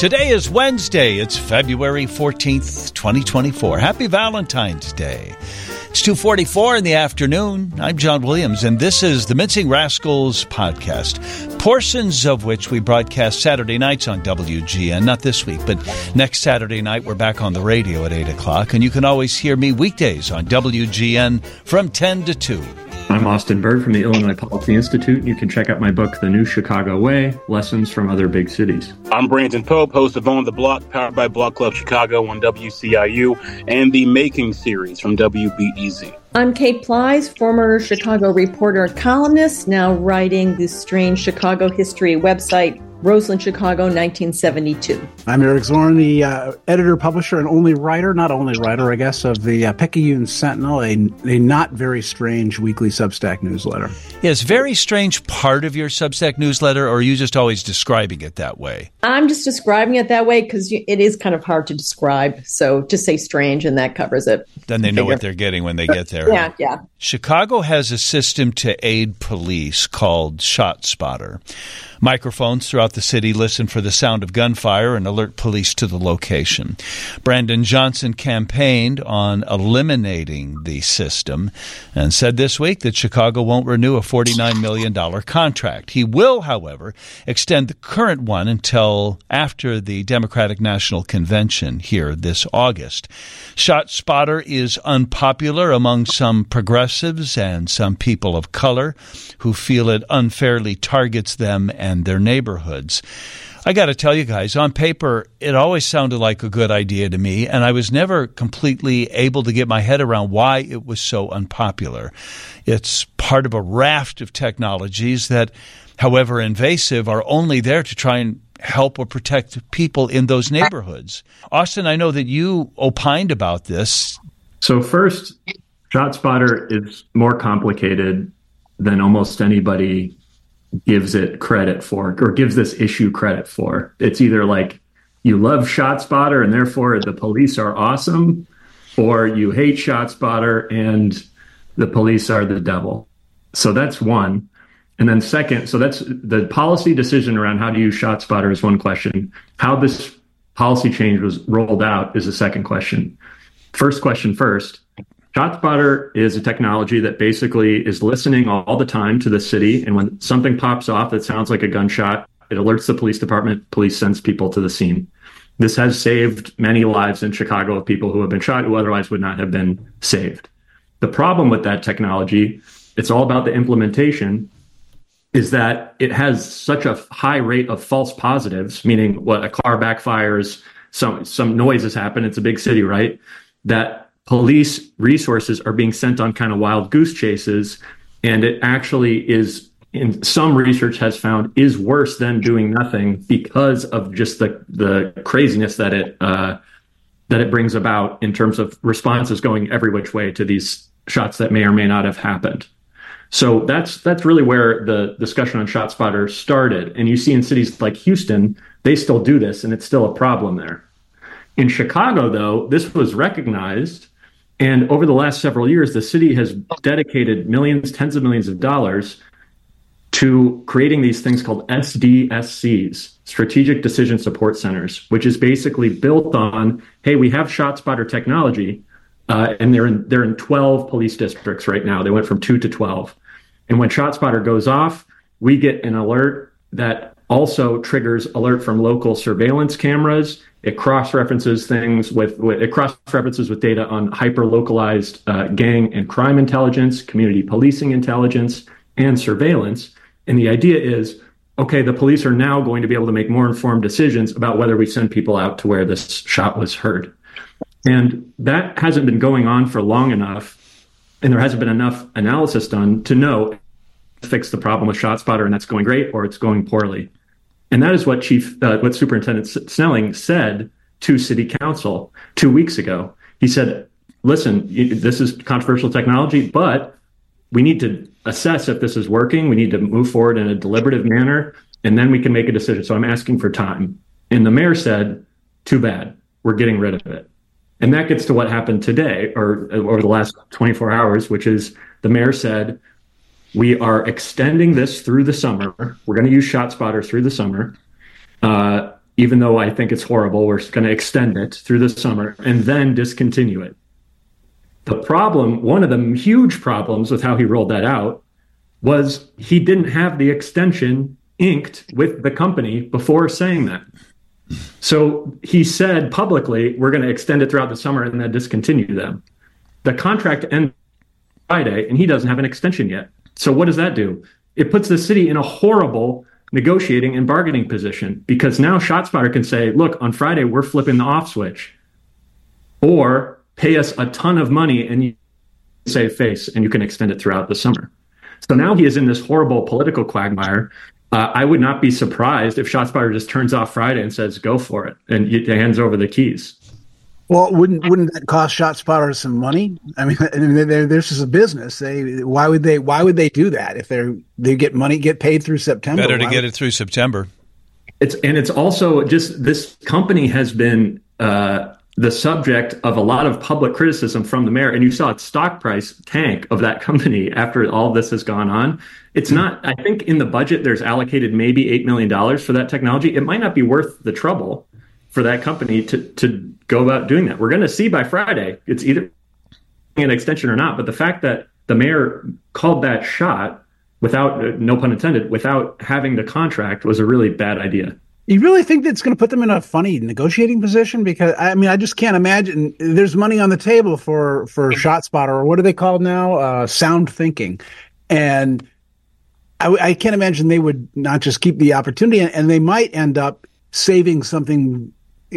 Today is Wednesday. It's February 14th, 2024. Happy Valentine's Day. It's 2:44 in the afternoon. I'm John Williams and this is the Mincing Rascals podcast. Portions of which we broadcast Saturday nights on WGN, not this week, but next Saturday night we're back on the radio at 8 o'clock, and you can always hear me weekdays on WGN from 10 to 2. I'm Austin Berg from the Illinois Policy Institute. You can check out my book, The New Chicago Way Lessons from Other Big Cities. I'm Brandon Pope, host of On the Block, powered by Block Club Chicago on WCIU, and the Making series from WBEZ. I'm Cate Plys, former Chicago reporter and columnist, now writing the strange Chicago history website Roseland, Chicago, 1972. I'm Eric Zorn, the uh, editor, publisher, and only writer, not only writer, I guess, of the uh, Picayune Sentinel, a, a not very strange weekly Substack newsletter. Yes, very strange part of your Substack newsletter, or are you just always describing it that way? I'm just describing it that way because it is kind of hard to describe. So just say strange, and that covers it. Then they know what they're getting when they get there. yeah, yeah. Chicago has a system to aid police called ShotSpotter. Microphones throughout the city listen for the sound of gunfire and alert police to the location. Brandon Johnson campaigned on eliminating the system and said this week that Chicago won't renew a $49 million contract. He will, however, extend the current one until after the Democratic National Convention here this August. ShotSpotter is unpopular among some progressives and some people of color who feel it unfairly targets them and their neighborhoods. I got to tell you guys, on paper, it always sounded like a good idea to me, and I was never completely able to get my head around why it was so unpopular. It's part of a raft of technologies that, however invasive, are only there to try and help or protect people in those neighborhoods. Austin, I know that you opined about this. So, first, ShotSpotter is more complicated than almost anybody gives it credit for or gives this issue credit for. It's either like you love ShotSpotter and therefore the police are awesome, or you hate ShotSpotter and the police are the devil. So that's one. And then second, so that's the policy decision around how to use ShotSpotter is one question. How this policy change was rolled out is a second question. First question first. ShotSpotter is a technology that basically is listening all the time to the city. And when something pops off that sounds like a gunshot, it alerts the police department. Police sends people to the scene. This has saved many lives in Chicago of people who have been shot who otherwise would not have been saved. The problem with that technology, it's all about the implementation, is that it has such a high rate of false positives, meaning what a car backfires, some some noise has happened. It's a big city, right? That police resources are being sent on kind of wild goose chases. And it actually is, in some research has found, is worse than doing nothing because of just the, the craziness that it, uh, that it brings about in terms of responses going every which way to these shots that may or may not have happened. So that's that's really where the discussion on ShotSpotter started. And you see in cities like Houston, they still do this, and it's still a problem there. In Chicago, though, this was recognized and over the last several years, the city has dedicated millions, tens of millions of dollars to creating these things called SDSCs, Strategic Decision Support Centers, which is basically built on, hey, we have ShotSpotter technology, uh, and they're in they're in 12 police districts right now. They went from two to 12, and when ShotSpotter goes off, we get an alert that also triggers alert from local surveillance cameras it cross references things with, with, it cross references with data on hyper localized uh, gang and crime intelligence, community policing intelligence, and surveillance. And the idea is okay, the police are now going to be able to make more informed decisions about whether we send people out to where this shot was heard. And that hasn't been going on for long enough, and there hasn't been enough analysis done to know fix the problem with ShotSpotter, and that's going great or it's going poorly. And that is what Chief, uh, what Superintendent Snelling said to City Council two weeks ago. He said, "Listen, this is controversial technology, but we need to assess if this is working. We need to move forward in a deliberative manner, and then we can make a decision." So I'm asking for time. And the mayor said, "Too bad. We're getting rid of it." And that gets to what happened today, or over the last 24 hours, which is the mayor said, we are extending this through the summer. We're going to use ShotSpotter through the summer. Uh, even though I think it's horrible. We're going to extend it through the summer and then discontinue it. The problem, one of the huge problems with how he rolled that out was he didn't have the extension inked with the company before saying that. So he said publicly, we're going to extend it throughout the summer and then discontinue them. The contract ends Friday and he doesn't have an extension yet. So what does that do? It puts the city in a horrible negotiating and bargaining position because now ShotSpotter can say, look, on Friday, we're flipping the off switch. Or pay us a ton of money and you save face and you can extend it throughout the summer. So now he is in this horrible political quagmire. Uh, I would not be surprised if ShotSpotter just turns off Friday and says, "Go for it," and hands over the keys. Well, wouldn't wouldn't that cost ShotSpotter some money? I mean, they're, this is a business. They why would they why would they do that if they're they get money get paid through September? Better to get it through September. It's and it's also just this company has been uh, the subject of a lot of public criticism from the mayor. And you saw its stock price tank of that company after all this has gone on. It's not, I think in the budget, there's allocated maybe $8 million for that technology. It might not be worth the trouble for that company to, to go about doing that. We're going to see by Friday. It's either an extension or not. But the fact that the mayor called that shot without, no pun intended, without having the contract was a really bad idea. You really think that's going to put them in a funny negotiating position? Because I mean, I just can't imagine. There's money on the table for for ShotSpotter, or what are they called now? Uh, SoundThinking, and I, I, can't imagine they would not just keep the opportunity, and they might end up saving something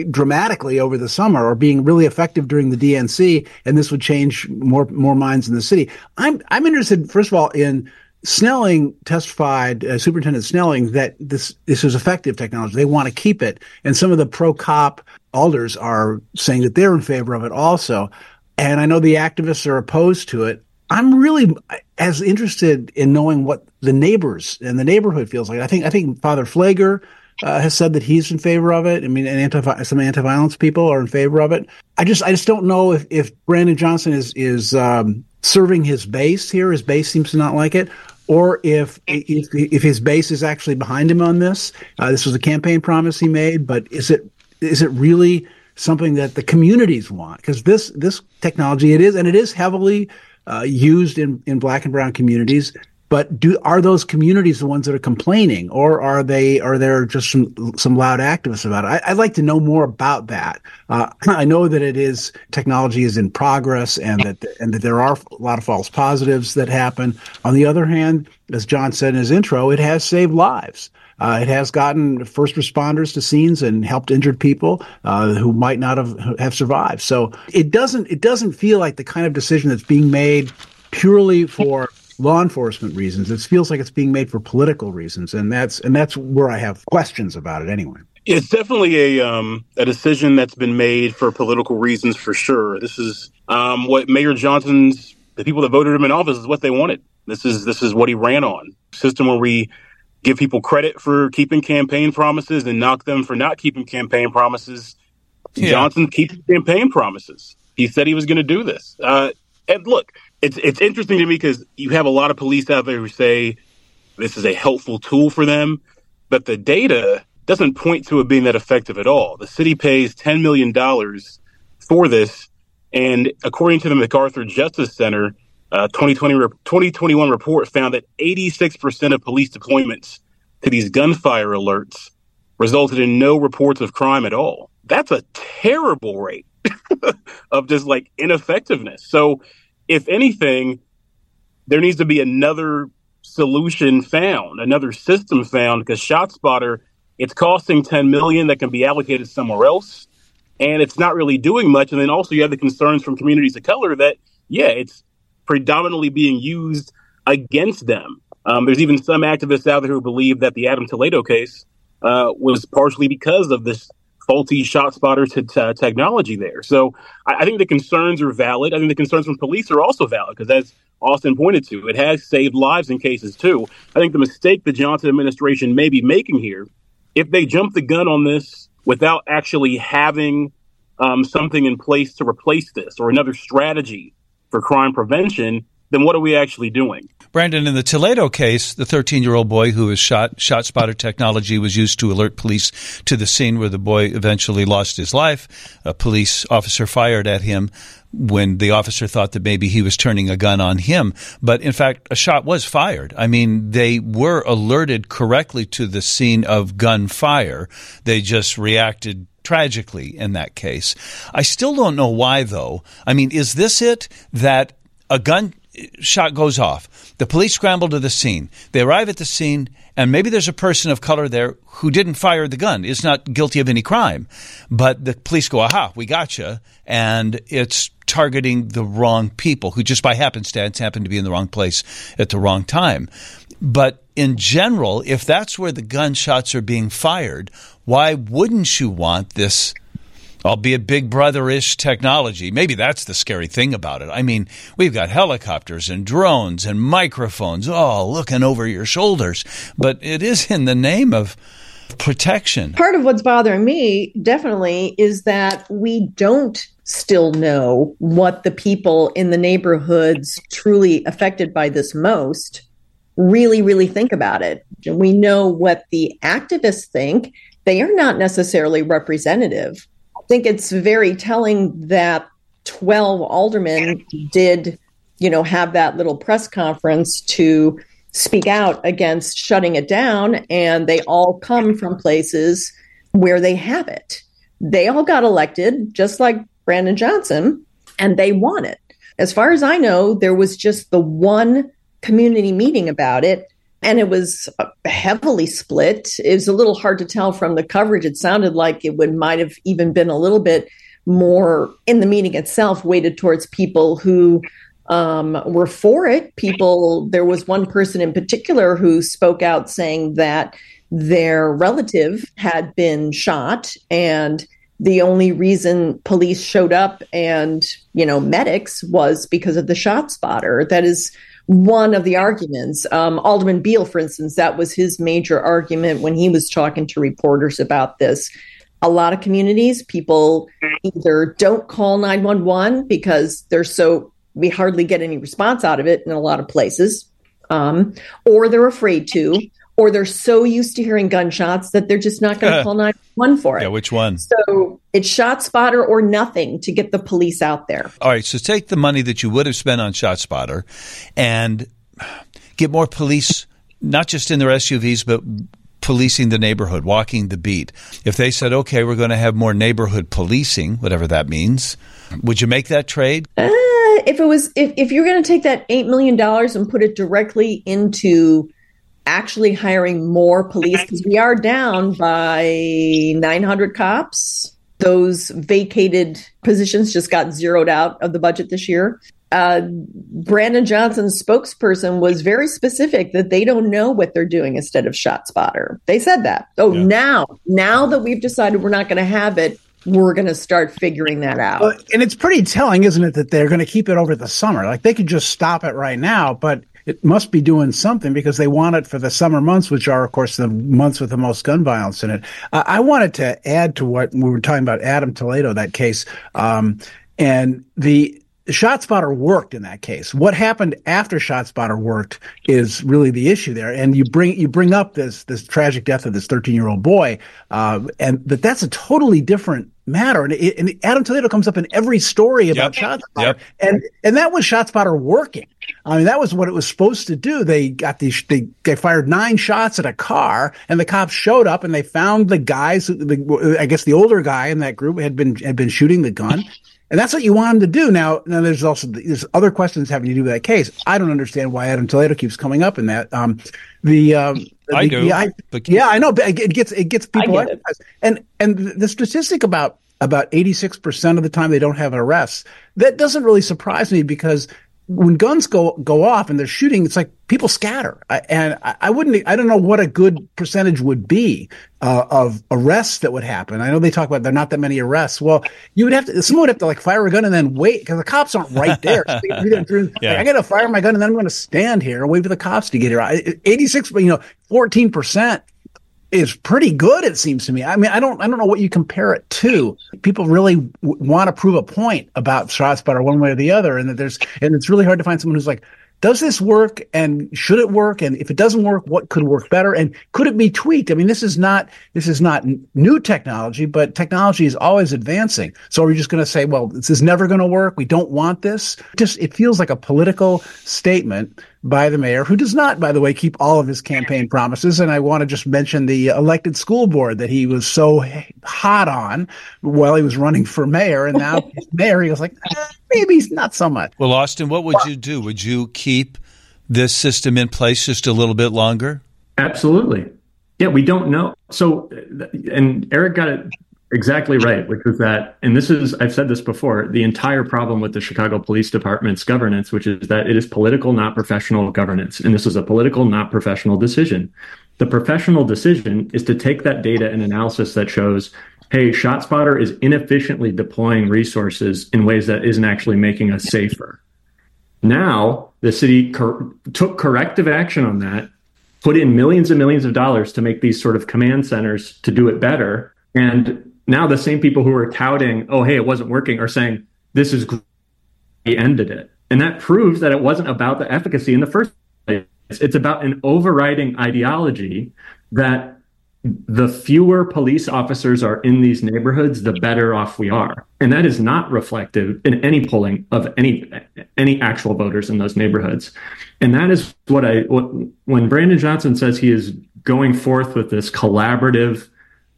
dramatically over the summer, or being really effective during the DNC, and this would change more more minds in the city. I'm I'm interested, first of all, in Snelling testified, uh, Superintendent Snelling, that this this is effective technology. They want to keep it, and some of the pro cop alders are saying that they're in favor of it also. And I know the activists are opposed to it. I'm really as interested in knowing what the neighbors and the neighborhood feels like. I think I think Father Pfleger uh, has said that he's in favor of it. I mean, anti some anti-violence people are in favor of it. I just I just don't know if if Brandon Johnson is is um, serving his base here. His base seems to not like it, or if if, if his base is actually behind him on this. Uh, this was a campaign promise he made, but is it is it really something that the communities want? Because this this technology it is, and it is heavily uh, used in in black and brown communities. But do are those communities the ones that are complaining, or are they are there just some some loud activists about it? I, would like to know more about that. Uh, I know that it is technology is in progress, and that and that there are a lot of false positives that happen. On the other hand, as John said in his intro, it has saved lives. Uh, it has gotten first responders to scenes and helped injured people uh, who might not have have survived. So it doesn't it doesn't feel like the kind of decision that's being made purely for law enforcement reasons. It feels like it's being made for political reasons, and that's and that's where I have questions about it anyway. It's definitely a um, a decision that's been made for political reasons for sure. This is um, what Mayor Johnson's the people that voted him in office is what they wanted. This is this is what he ran on. System where we give people credit for keeping campaign promises and knock them for not keeping campaign promises. Yeah. Johnson keeps campaign promises. He said he was going to do this. Uh, and look, it's it's interesting to me because you have a lot of police out there who say this is a helpful tool for them, but the data doesn't point to it being that effective at all. The city pays ten million dollars for this, and according to the MacArthur Justice Center, uh, 2020 2021 report found that 86% of police deployments to these gunfire alerts resulted in no reports of crime at all. That's a terrible rate of just like ineffectiveness. So if anything, there needs to be another solution found, another system found, because ShotSpotter, it's costing 10 million that can be allocated somewhere else, and it's not really doing much. And then also you have the concerns from communities of color that, yeah, it's predominantly being used against them. Um, there's even some activists out there who believe that the Adam Toledo case uh, was partially because of this faulty ShotSpotter t- t- technology there. So I, I, think the concerns are valid. I think the concerns from police are also valid because, as Austin pointed to, it has saved lives in cases too. I think the mistake the Johnson administration may be making here, if they jump the gun on this without actually having um, something in place to replace this or another strategy for crime prevention, then what are we actually doing? Brandon, in the Toledo case, the 13 year old boy who was shot, shot spotter technology was used to alert police to the scene where the boy eventually lost his life. A police officer fired at him when the officer thought that maybe he was turning a gun on him. But in fact, a shot was fired. I mean, they were alerted correctly to the scene of gunfire. They just reacted tragically in that case. I still don't know why, though. I mean, is this it that a gun shot goes off? The police scramble to the scene. They arrive at the scene, and maybe there's a person of color there who didn't fire the gun, is not guilty of any crime. But the police go, aha, we got you. And it's targeting the wrong people who just by happenstance happen to be in the wrong place at the wrong time. But in general, if that's where the gunshots are being fired, why wouldn't you want this? Albeit big brother ish technology. Maybe that's the scary thing about it. I mean, we've got helicopters and drones and microphones all looking over your shoulders, but it is in the name of protection. Part of what's bothering me definitely is that we don't still know what the people in the neighborhoods truly affected by this most really, really think about it. We know what the activists think. They are not necessarily representative. I think it's very telling that 12 aldermen did, you know, have that little press conference to speak out against shutting it down. And they all come from places where they have it. They all got elected, just like Brandon Johnson, and they won it. As far as I know, there was just the one community meeting about it, and it was heavily split. It was a little hard to tell from the coverage. It sounded like it would might have even been a little bit more in the meeting itself, weighted towards people who um, were for it. People, there was one person in particular who spoke out saying that their relative had been shot and the only reason police showed up and you know medics was because of the shot spotter that is one of the arguments. Um, alderman Beale, for instance that was his major argument when he was talking to reporters about this. A lot of communities people either don't call 911 because they're so we hardly get any response out of it in a lot of places um, or they're afraid to or they're so used to hearing gunshots that they're just not going to call 911 for it. Yeah, which one? So it's shot spotter or nothing to get the police out there. All right, so take the money that you would have spent on shot spotter and get more police, not just in their SUVs, but policing the neighborhood, walking the beat. If they said, okay, we're going to have more neighborhood policing, whatever that means, would you make that trade? Uh, if it was, if, if you're going to take that $8 million and put it directly into actually hiring more police because we are down by 900 cops. Those vacated positions just got zeroed out of the budget this year. Uh, Brandon Johnson's spokesperson was very specific that they don't know what they're doing instead of shot spotter. They said that. Oh, yeah. now, now that we've decided we're not going to have it, we're going to start figuring that out. Well, and it's pretty telling, isn't it, that they're going to keep it over the summer? Like they could just stop it right now, but it must be doing something because they want it for the summer months, which are, of course, the months with the most gun violence in it. Uh, I wanted to add to what we were talking about Adam Toledo, that case. Um, and the ShotSpotter worked in that case. What happened after ShotSpotter worked is really the issue there. And you bring you bring up this this tragic death of this 13 year old boy, uh, and that that's a totally different matter. And, it, and, Adam Toledo comes up in every story about yep. ShotSpotter, yep. and and that was ShotSpotter working. I mean, that was what it was supposed to do. They got these, they, they fired nine shots at a car and the cops showed up and they found the guys, the, I guess the older guy in that group had been, had been shooting the gun. And that's what you want him to do. Now, now there's also, there's other questions having to do with that case. I don't understand why Adam Toledo keeps coming up in that. Um, the, um, I do. Yeah, I, yeah, I know. But it gets, it gets people. It. And, and the statistic about, about 86% of the time they don't have arrests. that doesn't really surprise me because when guns go go off and they're shooting, it's like people scatter. I, and I, I, wouldn't. I don't know what a good percentage would be uh, of arrests that would happen. I know they talk about there are not that many arrests. Well, you would have to. Someone would have to like fire a gun and then wait because the cops aren't right there. So yeah. like, I got to fire my gun and then I'm going to stand here and wait for the cops to get here. Eighty six, you know, fourteen percent is pretty good. It seems to me. I mean, I don't, I don't know what you compare it to. People really w- want to prove a point about ShotSpotter one way or the other, and that there's, and it's really hard to find someone who's like, does this work and should it work? And if it doesn't work, what could work better? And could it be tweaked? I mean, this is not, this is not new technology, but technology is always advancing. So are we just going to say, well, this is never going to work. We don't want this. Just, it feels like a political statement by the mayor, who does not, by the way, keep all of his campaign promises. And I want to just mention the elected school board that he was so hot on while he was running for mayor. And now mayor, he was like, eh, maybe not so much. Well, Austin, what would you do? Would you keep this system in place just a little bit longer? Absolutely. Yeah, we don't know. So, and Eric got it exactly right, which was that, and this is, I've said this before, the entire problem with the Chicago Police Department's governance, which is that it is political, not professional governance. And this is a political, not professional decision. The professional decision is to take that data and analysis that shows, hey, ShotSpotter is inefficiently deploying resources in ways that isn't actually making us safer. Now, the city cor- took corrective action on that, put in millions and millions of dollars to make these sort of command centers to do it better. And now the same people who are touting, oh, hey, it wasn't working, are saying, this is. We ended it. And that proves that it wasn't about the efficacy in the first place. It's about an overriding ideology that the fewer police officers are in these neighborhoods, the better off we are. And that is not reflective in any polling of any any actual voters in those neighborhoods. And that is what I what, when Brandon Johnson says he is going forth with this collaborative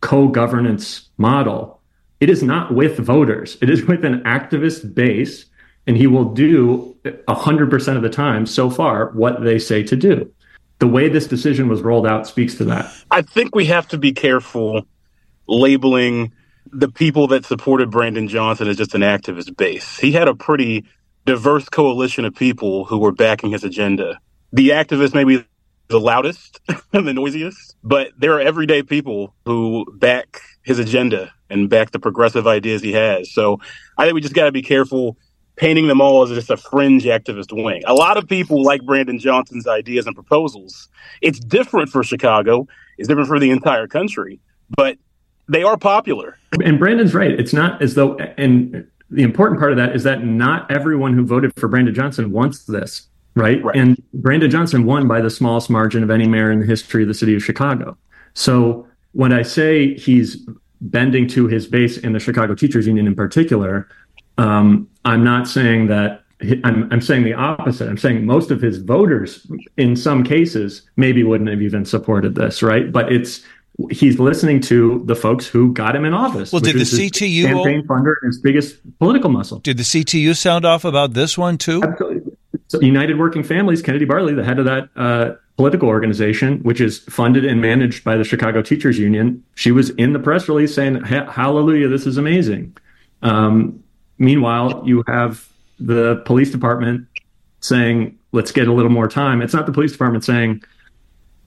co-governance model, it is not with voters. It is with an activist base, and he will do 100% of the time so far what they say to do. The way this decision was rolled out speaks to that. I think we have to be careful labeling the people that supported Brandon Johnson as just an activist base. He had a pretty diverse coalition of people who were backing his agenda. The activists maybe the loudest and the noisiest, but there are everyday people who back his agenda and back the progressive ideas he has. So I think we just got to be careful painting them all as just a fringe activist wing. A lot of people like Brandon Johnson's ideas and proposals. It's different for Chicago, it's different for the entire country, but they are popular. And Brandon's right. It's not as though, and the important part of that is that not everyone who voted for Brandon Johnson wants this right? right? And Brandon Johnson won by the smallest margin of any mayor in the history of the city of Chicago. So when I say he's bending to his base in the Chicago Teachers Union in particular, um, I'm not saying that. I'm, I'm saying the opposite. I'm saying most of his voters, in some cases, maybe wouldn't have even supported this, right? But it's he's listening to the folks who got him in office. Well, did the CTU campaign funder and his biggest political muscle? Did the CTU sound off about this one too? Absolutely. So United Working Families, Kennedy Bartley, the head of that uh, political organization, which is funded and managed by the Chicago Teachers Union, she was in the press release saying, "Hallelujah, this is amazing." Um, meanwhile, you have the police department saying, "Let's get a little more time." It's not the police department saying,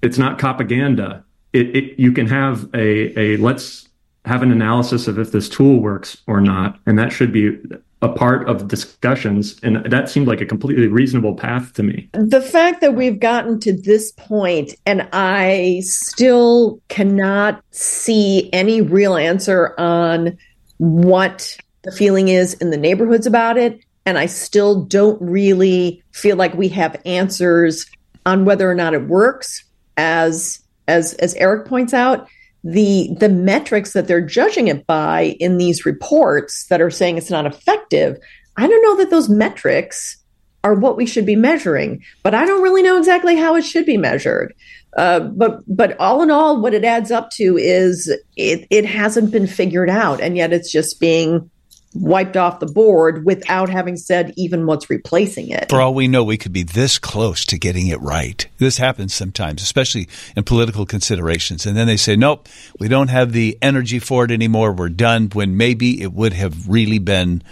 "It's not propaganda." It, it, you can have a, a let's have an analysis of if this tool works or not, and that should be a part of discussions and that seemed like a completely reasonable path to me. The fact that we've gotten to this point and i still cannot see any real answer on what the feeling is in the neighborhoods about it and i still don't really feel like we have answers on whether or not it works as as as eric points out the the metrics that they're judging it by in these reports that are saying it's not effective i don't know that those metrics are what we should be measuring but i don't really know exactly how it should be measured. Uh, but but all in all what it adds up to is it, it hasn't been figured out and yet it's just being wiped off the board without having said even what's replacing it. For all we know, we could be this close to getting it right. This happens sometimes, especially in political considerations. And then they say, nope, we don't have the energy for it anymore. We're done when maybe it would have really been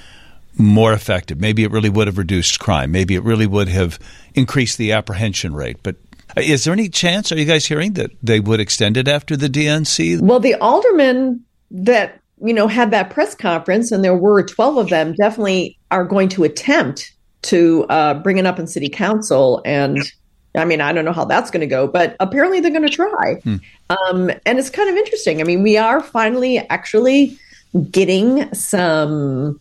more effective. Maybe it really would have reduced crime. Maybe it really would have increased the apprehension rate. But uh, is there any chance, are you guys hearing that they would extend it after the DNC? Well, the aldermen that you know, had that press conference, and there were 12 of them, definitely are going to attempt to uh, bring it up in city council. And I mean, I don't know how that's going to go, but apparently they're going to try. Hmm. Um, and it's kind of interesting. I mean, we are finally actually getting some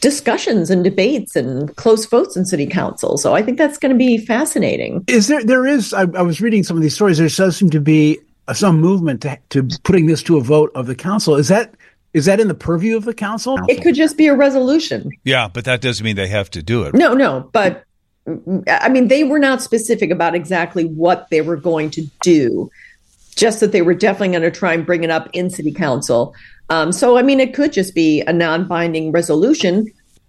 discussions and debates and close votes in city council. So I think that's going to be fascinating. Is there? There is. I, I was reading some of these stories. There does seem to be some movement to, to putting this to a vote of the council. Is that is that in the purview of the council? It could just be a resolution. Yeah, but that doesn't mean they have to do it. No, no, but I mean they were not specific about exactly what they were going to do. Just that they were definitely going to try and bring it up in city council. Um, so, I mean, it could just be a non-binding resolution.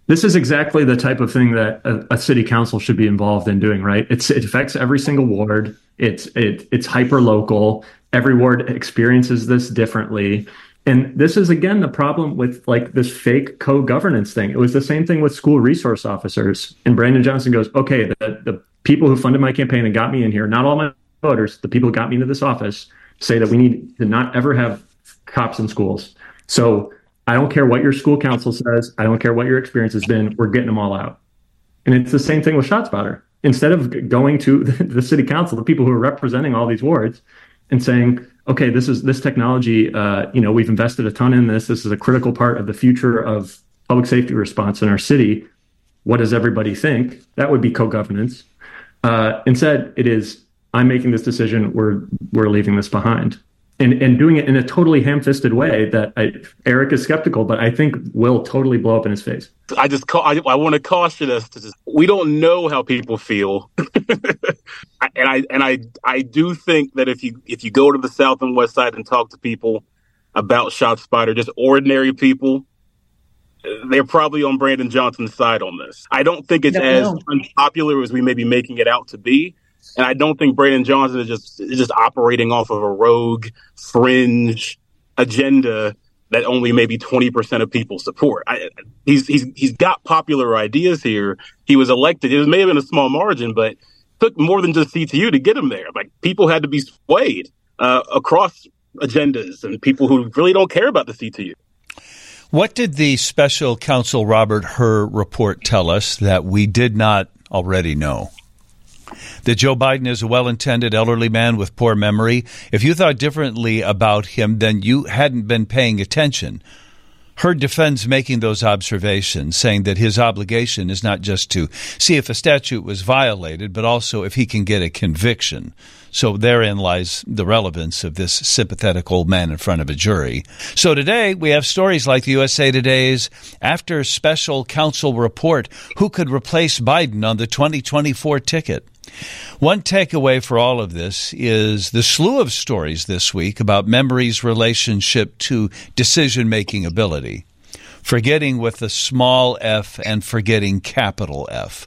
This is exactly the type of thing that a, a city council should be involved in doing, right? It's, it affects every single ward. It's it, it's hyper local. Every ward experiences this differently. And this is again the problem with like this fake co-governance thing. It was the same thing with school resource officers. And Brandon Johnson goes, "Okay, the, the people who funded my campaign and got me in here, not all my voters, the people who got me into this office, say that we need to not ever have cops in schools. So I don't care what your school council says. I don't care what your experience has been. We're getting them all out. And it's the same thing with ShotSpotter. Instead of going to the city council, the people who are representing all these wards, and saying, okay, this is this technology. Uh, you know, we've invested a ton in this. This is a critical part of the future of public safety response in our city. What does everybody think? That would be co-governance. Uh, instead, it is I'm making this decision. We're we're leaving this behind and and doing it in a totally ham-fisted way that I, Eric is skeptical, but I think will totally blow up in his face. I just call, I, I want to caution us to just, we don't know how people feel, and I and I I do think that if you if you go to the south and west side and talk to people about ShotSpotter, just ordinary people, they're probably on Brandon Johnson's side on this. I don't think it's as know. unpopular as we may be making it out to be. And I don't think Brandon Johnson is just is just operating off of a rogue fringe agenda that only maybe 20% of people support. I, he's, he's, he's got popular ideas here. He was elected. It may have been a small margin, but took more than just CTU to get him there. Like people had to be swayed uh, across agendas and people who really don't care about the CTU. What did the special counsel Robert Hur report tell us that we did not already know? That Joe Biden is a well intended elderly man with poor memory. If you thought differently about him, then you hadn't been paying attention. Hur defends making those observations, saying that his obligation is not just to see if a statute was violated, but also if he can get a conviction. So therein lies the relevance of this sympathetic old man in front of a jury. So today we have stories like the USA Today's after special counsel report who could replace Biden on the 2024 ticket. One takeaway for all of this is the slew of stories this week about memory's relationship to decision making ability. Forgetting with a small f and forgetting capital F.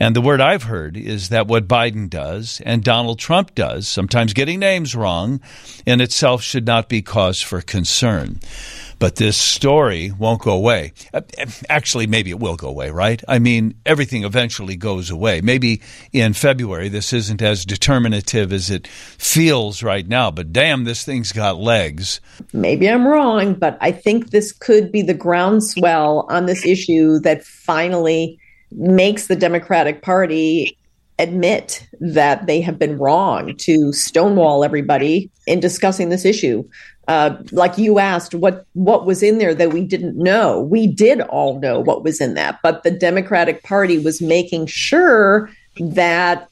And the word I've heard is that what Biden does and Donald Trump does, sometimes getting names wrong, in itself should not be cause for concern. But this story won't go away. Uh, actually, maybe it will go away, right? I mean, everything eventually goes away. Maybe in February, this isn't as determinative as it feels right now, but damn, this thing's got legs. Maybe I'm wrong, but I think this could be the groundswell on this issue that finally makes the Democratic Party admit that they have been wrong to stonewall everybody in discussing this issue. Uh, like you asked, what what was in there that we didn't know? We did all know what was in that, but the Democratic Party was making sure that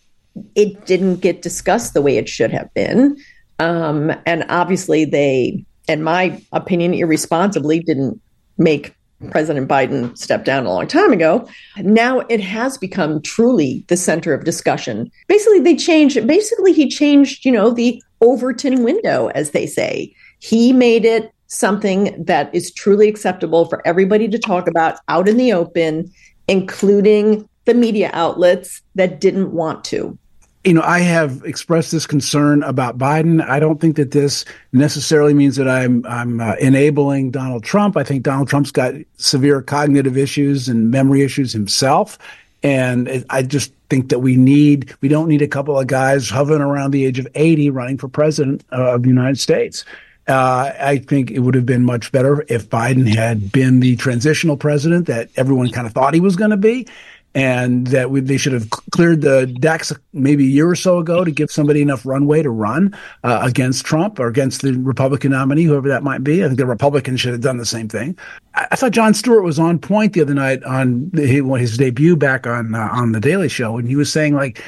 it didn't get discussed the way it should have been. Um, and obviously, they, in my opinion, irresponsibly didn't make President Biden stepped down a long time ago. Now it has become truly the center of discussion. Basically, they changed, basically, he changed, you know, the Overton window, as they say. He made it something that is truly acceptable for everybody to talk about out in the open, including the media outlets that didn't want to you know, I have expressed this concern about Biden. I don't think that this necessarily means that I'm I'm uh, enabling Donald Trump. I think Donald Trump's got severe cognitive issues and memory issues himself, and I just think that we need we don't need a couple of guys hovering around the age of 80 running for president of the United States. Uh, I think it would have been much better if Biden had been the transitional president that everyone kind of thought he was going to be and that we, they should have cleared the decks maybe a year or so ago to give somebody enough runway to run uh, against Trump or against the Republican nominee, whoever that might be. I think the Republicans should have done the same thing. I, I thought Jon Stewart was on point the other night on his debut back on uh, on the Daily Show, and he was saying like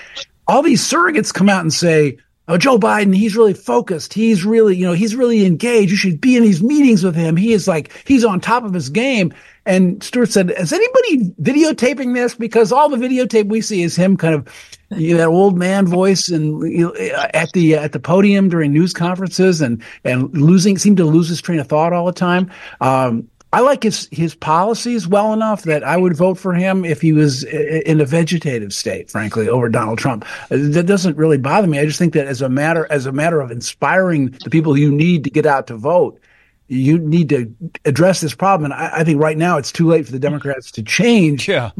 all these surrogates come out and say oh, Joe Biden, he's really focused. He's really, you know, he's really engaged. You should be in these meetings with him. He is like, he's on top of his game. And Stewart said, is anybody videotaping this? Because all the videotape we see is him kind of, you know, that old man voice and you know, at the, at the podium during news conferences and, and losing, seemed to lose his train of thought all the time. Um, I like his his policies well enough that I would vote for him if he was in a vegetative state, frankly, over Donald Trump. Uh, that doesn't really bother me. I just think that as a matter as a matter of inspiring the people you need to get out to vote, you need to address this problem. And I, I, think right now it's too late for the Democrats to change. Yeah,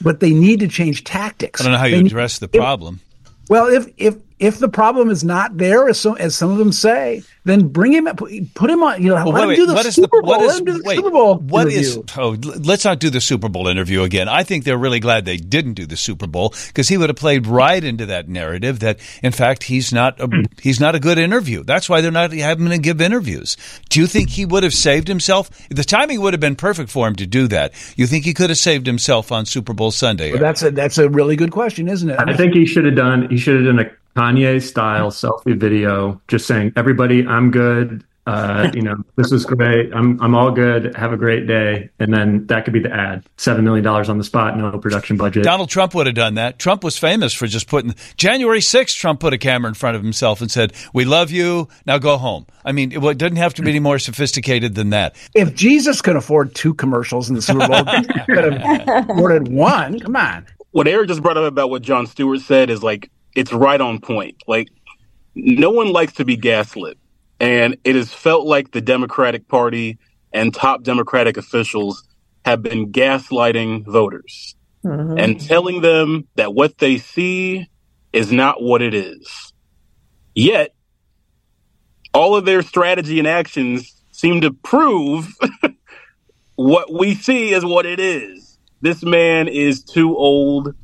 but they need to change tactics. I don't know how you address the problem. Well, if if if the problem is not there, as, so, as some of them say, then bring him, put him on. You know, well, let wait, him do the Super Bowl. let him do the wait, Super Bowl. What is? Oh, let's not do the Super Bowl interview again. I think they're really glad they didn't do the Super Bowl because he would have played right into that narrative that, in fact, he's not a, mm. he's not a good interview. That's why they're not having to give interviews. Do you think he would have saved himself? The timing would have been perfect for him to do that. You think he could have saved himself on Super Bowl Sunday? Well, that's a that's a really good question, isn't it? I think he should have done. He should have done a Kanye style selfie video, just saying, "Everybody, I'm good. Uh, you know, this is great. I'm I'm all good. Have a great day." And then that could be the ad. Seven million dollars on the spot, no production budget. Donald Trump would have done that. Trump was famous for just putting January 6th, Trump put a camera in front of himself and said, "We love you. Now go home." I mean, it, doesn't have to be any more sophisticated than that. If Jesus could afford two commercials in the Super Bowl, he could have afforded one. Come on. What Eric just brought up about what Jon Stewart said is like it's right on point. Like no one likes to be gaslit. And it has felt like the Democratic Party and top Democratic officials have been gaslighting voters mm-hmm. and telling them that what they see is not what it is. Yet, all of their strategy and actions seem to prove what we see is what it is. This man is too old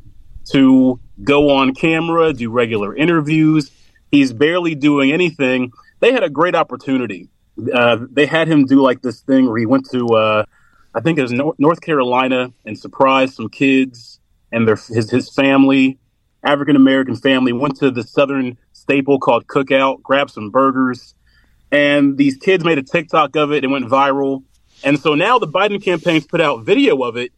to go on camera, do regular interviews. He's barely doing anything. They had a great opportunity. Uh, they had him do like this thing where he went to, uh, I think it was North Carolina, and surprised some kids and their his his family, African American family, went to the Southern staple called Cookout, grabbed some burgers, and these kids made a TikTok of it. It went viral, and so now the Biden campaign's put out video of it,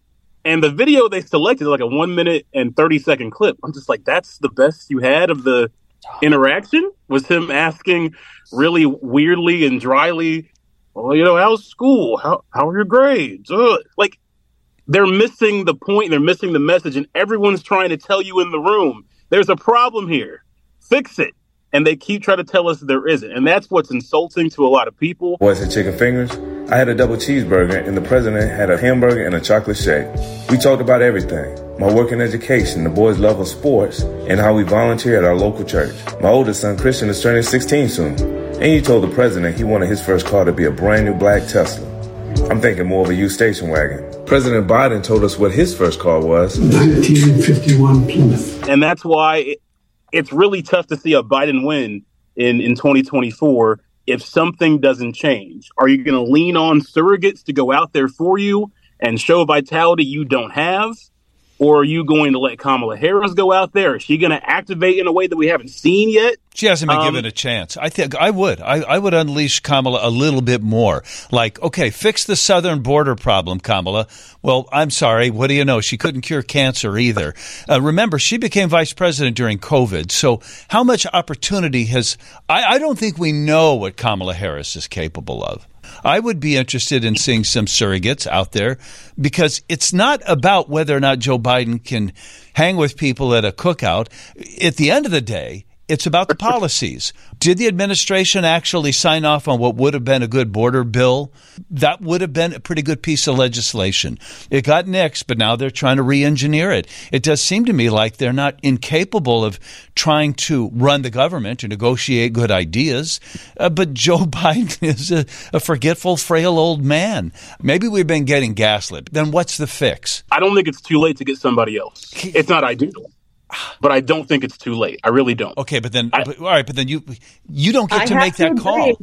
and the video they selected like a one minute and 30 second clip. I'm just like, that's the best you had of the interaction? Was him asking really weirdly and dryly, well, you know, how's school? How, how are your grades? Ugh. Like, they're missing the point, they're missing the message, and everyone's trying to tell you in the room, there's a problem here. Fix it and they keep trying to tell us there isn't. And that's what's insulting to a lot of people. Was it chicken fingers? I had a double cheeseburger, and the president had a hamburger and a chocolate shake. We talked about everything my work in education, the boys' love of sports, and how we volunteer at our local church. My oldest son, Christian, is turning 16 soon. And he told the president he wanted his first car to be a brand new black Tesla. I'm thinking more of a used station wagon. President Biden told us what his first car was 1951 Plymouth. And that's why it's really tough to see a Biden win in, in 2024 if something doesn't change. Are you going to lean on surrogates to go out there for you and show vitality you don't have? Or are you going to let Kamala Harris go out there? Is she going to activate in a way that we haven't seen yet? She hasn't been um, given a chance. I think I would. I, I, would unleash Kamala a little bit more. Like, okay, fix the southern border problem, Kamala. Well, I'm sorry. What do you know? She couldn't cure cancer either. Uh, remember, she became vice president during COVID. So, how much opportunity has? I, I don't think we know what Kamala Harris is capable of. I would be interested in seeing some surrogates out there because it's not about whether or not Joe Biden can hang with people at a cookout. At the end of the day, It's about the policies. Did the administration actually sign off on what would have been a good border bill? That would have been a pretty good piece of legislation. It got nixed, but now they're trying to re engineer it. It does seem to me like they're not incapable of trying to run the government or negotiate good ideas. Uh, but Joe Biden is a, a forgetful, frail old man. Maybe we've been getting gaslit. Then what's the fix? I don't think it's too late to get somebody else. It's not ideal but I don't think it's too late. I really don't. Okay, but then, I, but, all right, but then you you don't get I to make to that agree. call.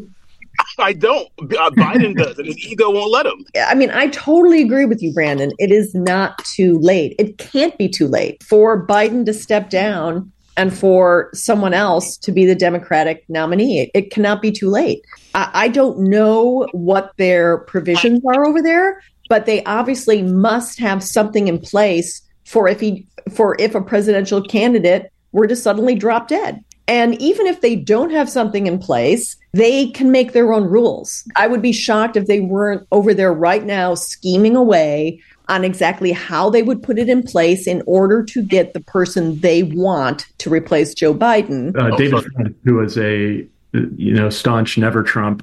I don't. Uh, Biden does, and his ego won't let him. I mean, I totally agree with you, Brandon. It is not too late. It can't be too late for Biden to step down and for someone else to be the Democratic nominee. It cannot be too late. I, I don't know what their provisions are over there, but they obviously must have something in place for if he for if a presidential candidate were to suddenly drop dead. And even if they don't have something in place, they can make their own rules. I would be shocked if they weren't over there right now scheming away on exactly how they would put it in place in order to get the person they want to replace Joe Biden. Uh, David, who was a you know staunch never Trump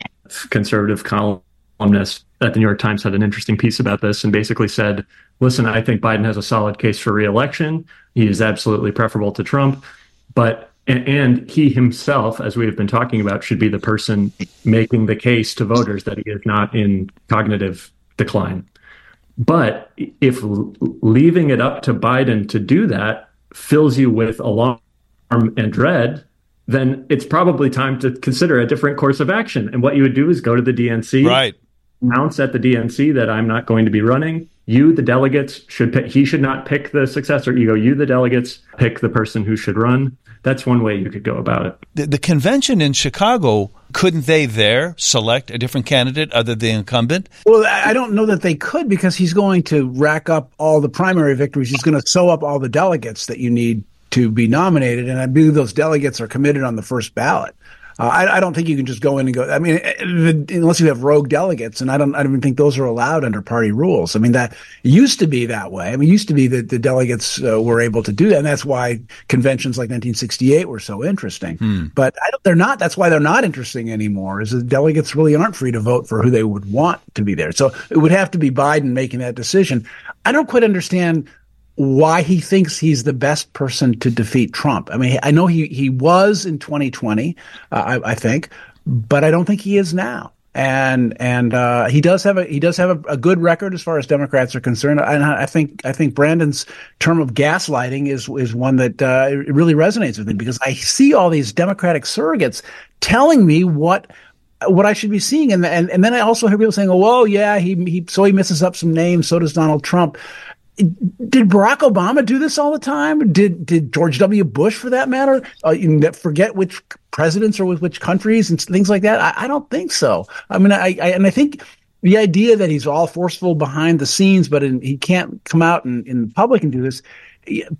conservative columnist at the New York Times, had an interesting piece about this and basically said listen, I think Biden has a solid case for reelection. He is absolutely preferable to Trump, but and he himself, as we have been talking about, should be the person making the case to voters that he is not in cognitive decline. But if leaving it up to Biden to do that fills you with alarm and dread, then it's probably time to consider a different course of action. And what you would do is go to the DNC, right? Announce at the DNC that I'm not going to be running you, the delegates, should pick, he should not pick the successor. ego. you, the delegates, pick the person who should run. That's one way you could go about it. The, the convention in Chicago, couldn't they there select a different candidate other than the incumbent? Well, I don't know that they could because he's going to rack up all the primary victories. He's going to sew up all the delegates that you need to be nominated. And I believe those delegates are committed on the first ballot. Uh, I, I, don't think you can just go in and go. I mean, eh, unless you have rogue delegates, and I don't, I don't even think those are allowed under party rules. I mean, that used to be that way. I mean, it used to be that the delegates uh, were able to do that, and that's why conventions like 1968 were so interesting. Hmm. But they're not. That's why they're not interesting anymore. Is the delegates really aren't free to vote for who they would want to be there. So it would have to be Biden making that decision. I don't quite understand why he thinks he's the best person to defeat Trump. I mean, I know he, he was in 2020, uh, I, I, think, but I don't think he is now. And and uh, he does have a he does have a, a, good record as far as Democrats are concerned. And I think I think Brandon's term of gaslighting is is one that uh, really resonates with me because I see all these Democratic surrogates telling me what what I should be seeing. And, and, and then I also hear people saying, oh, well, yeah, he, he, so he misses up some names. So does Donald Trump did Barack Obama do this all the time? Did did George W. Bush, for that matter, uh, forget which presidents or with which countries and things like that? I, I don't think so. I mean, I, I, and I think the idea that he's all forceful behind the scenes, but in, he can't come out in, in public and do this.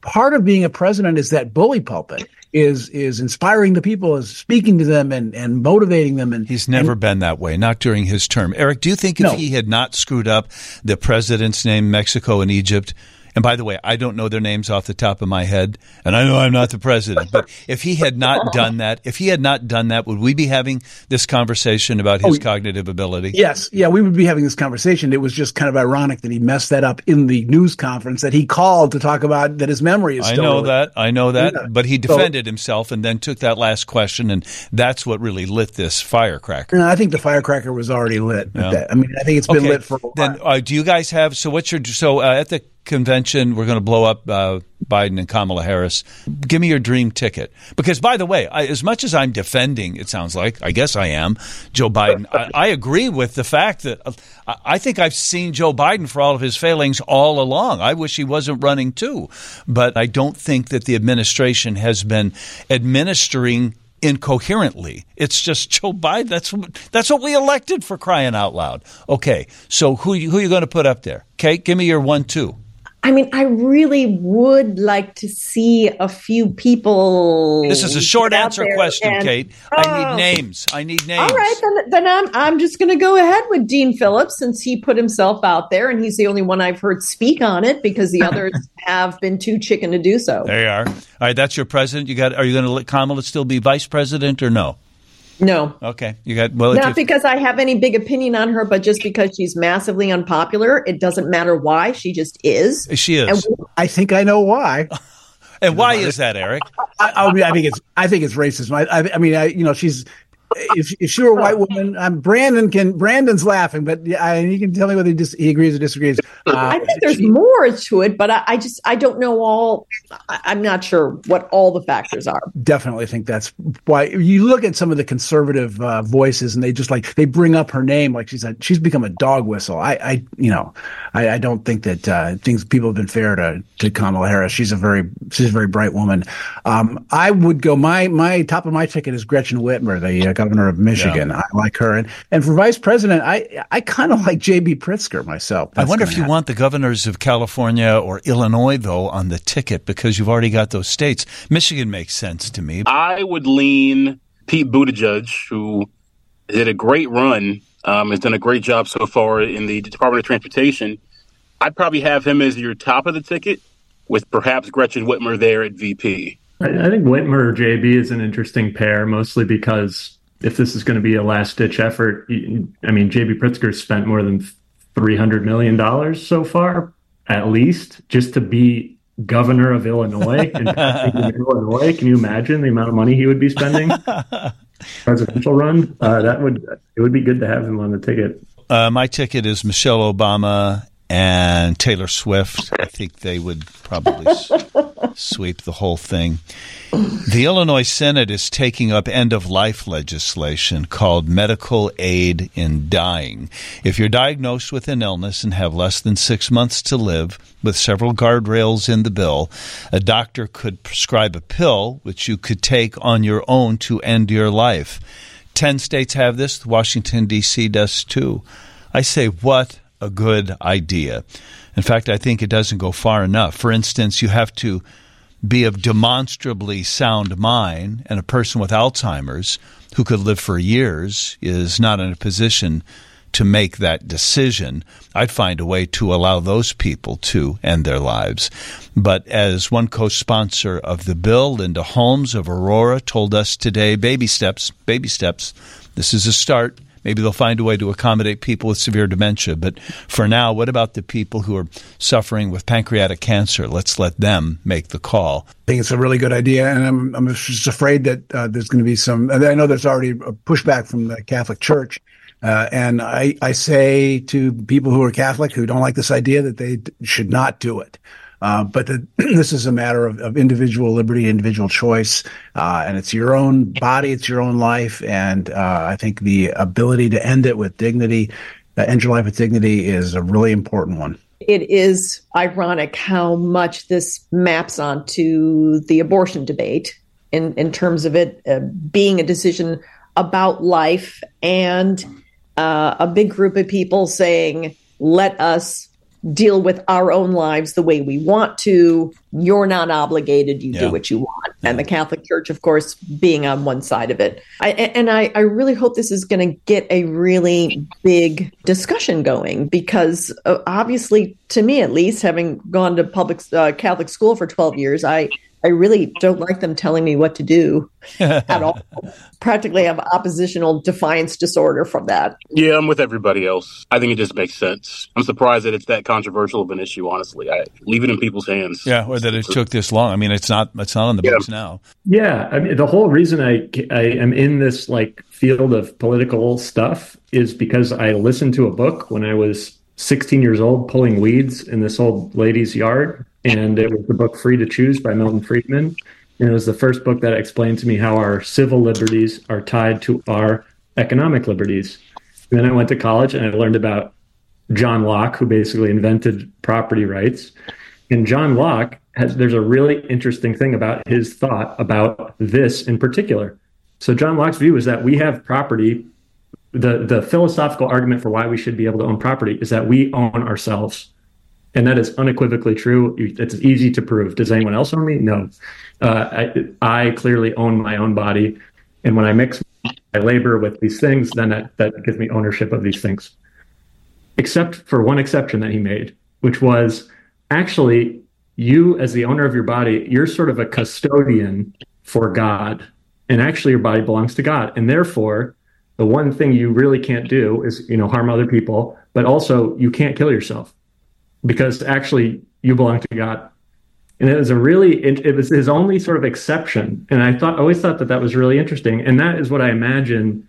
Part of being a president is that bully pulpit is is inspiring the people, is speaking to them and, and motivating them. And he's never and, been that way, not during his term. Eric, do you think if no. he had not screwed up the president's name, Mexico and Egypt, and by the way, I don't know their names off the top of my head, and I know I'm not the president. But if he had not done that, if he had not done that, would we be having this conversation about his oh, cognitive ability? Yes, yeah, we would be having this conversation. It was just kind of ironic that he messed that up in the news conference that he called to talk about that his memory is. I know that, I know that, yeah. but he defended so, himself and then took that last question, and that's what really lit this firecracker. No, I think the firecracker was already lit. Yeah. I mean, I think it's been okay. lit for a while. Then, uh, do you guys have? So, what's your so uh, at the convention. We're going to blow up uh, Biden and Kamala Harris. Give me your dream ticket. Because, by the way, I, as much as I'm defending, it sounds like, I guess I am, Joe Biden, I, I agree with the fact that uh, I think I've seen Joe Biden for all of his failings all along. I wish he wasn't running too. But I don't think that the administration has been administering incoherently. It's just Joe Biden. That's that's what we elected for crying out loud. Okay, so who who are you going to put up there? Okay, give me your one two. I mean, I really would like to see a few people. This is a short answer question, and, Cate. I need oh. names. I need names. All right, then, then I'm I'm just going to go ahead with Dean Phillips since he put himself out there, and he's the only one I've heard speak on it because the others have been too chicken to do so. There you are. All right, that's your president. You got. Are you going to let Kamala still be vice president or no? No. Okay. You got well. Not because I have any big opinion on her, but just because she's massively unpopular. It doesn't matter why. She just is. She is. And I think I know why. and why is that, Eric? I, I, mean, I think it's I think it's racism. I, I mean, I, you know, she's if, if she were a white woman, um, Brandon can. Brandon's laughing, but I, he can tell me whether he, dis, he agrees or disagrees. Uh, I think there's she, more to it, but I, I, just I don't know all. I, am not sure what all the factors are. Definitely think that's why you look at some of the conservative uh, voices, and they just like they bring up her name like she's a, she's become a dog whistle. I, I you know, I, I don't think that uh, things people have been fair to to Kamala Harris. She's a very she's a very bright woman. Um, I would go my my top of my ticket is Gretchen Whitmer, the uh, governor of Michigan. Yeah. I like her, and and for vice president, I I kind of like J.B. Pritzker myself. That's I wonder if you happen. want the governors of California or Illinois though on the ticket because you've already got those states. Michigan makes sense to me. I would lean Pete Buttigieg, who did a great run, um, has done a great job so far in the Department of Transportation. I'd probably have him as your top of the ticket, with perhaps Gretchen Whitmer there at VP. I, think Whitmer or JB is an interesting pair, mostly because if this is going to be a last ditch effort, I mean, JB Pritzker spent more than three hundred million dollars so far, at least, just to be governor of Illinois. in Illinois, can you imagine the amount of money he would be spending? Presidential run, uh, that would it would be good to have him on the ticket. Uh, my ticket is Michelle Obama and Taylor Swift. I think they would probably sweep the whole thing. The Illinois Senate is taking up end of life legislation called medical aid in dying. If you're diagnosed with an illness and have less than six months to live, with several guardrails in the bill, a doctor could prescribe a pill which you could take on your own to end your life. Ten states have this, Washington, D.C. does too. I say, what a good idea. In fact, I think it doesn't go far enough. For instance, you have to be of demonstrably sound mind, and a person with Alzheimer's who could live for years is not in a position to make that decision. I'd find a way to allow those people to end their lives. But as one co sponsor of the bill, Linda Holmes of Aurora, told us today, baby steps, baby steps. This is a start. Maybe they'll find a way to accommodate people with severe dementia. But for now, what about the people who are suffering with pancreatic cancer? Let's let them make the call. I think it's a really good idea, and I'm I'm just afraid that uh, there's going to be some. I know there's already a pushback from the Catholic Church. Uh, and I, I say to people who are Catholic who don't like this idea that they should not do it. Uh, but the, this is a matter of, of individual liberty, individual choice, uh, and it's your own body, it's your own life, and uh, I think the ability to end it with dignity, uh, end your life with dignity, is a really important one. It is ironic how much this maps onto the abortion debate in in terms of it uh, being a decision about life and a big group of people saying, "Let us." Deal with our own lives the way we want to. You're not obligated. You yeah. do what you want. Yeah. And the Catholic Church, of course, being on one side of it. I, and I, I really hope this is going to get a really big discussion going because uh, obviously, to me at least, having gone to public uh, Catholic school for 12 years, I I really don't like them telling me what to do at all. Practically have oppositional defiance disorder from that. Yeah, I'm with everybody else. I think it just makes sense. I'm surprised that it's that controversial of an issue, honestly. I leave it in people's hands. Yeah, or that it took this long. I mean, it's not it's not on the yeah. books now. Yeah, I mean, the whole reason I I am in this like field of political stuff is because I listened to a book when I was 16 years old pulling weeds in this old lady's yard and it was the book Free to Choose by Milton Friedman. And it was the first book that explained to me how our civil liberties are tied to our economic liberties. And then I went to college and I learned about John Locke, who basically invented property rights. And John Locke has there's a really interesting thing about his thought about this in particular. So John Locke's view is that we have property. The the philosophical argument for why we should be able to own property is that we own ourselves And that is unequivocally true. It's easy to prove. Does anyone else own me? No. Uh, I, I clearly own my own body. And when I mix my labor with these things, then that, that gives me ownership of these things. Except for one exception that he made, which was actually you, as the owner of your body, you're sort of a custodian for God. And actually, your body belongs to God. And therefore, the one thing you really can't do is, you know, harm other people, but also you can't kill yourself because actually you belong to God. And it was a really, it, it was his only sort of exception. And I thought, always thought that that was really interesting. And that is what I imagine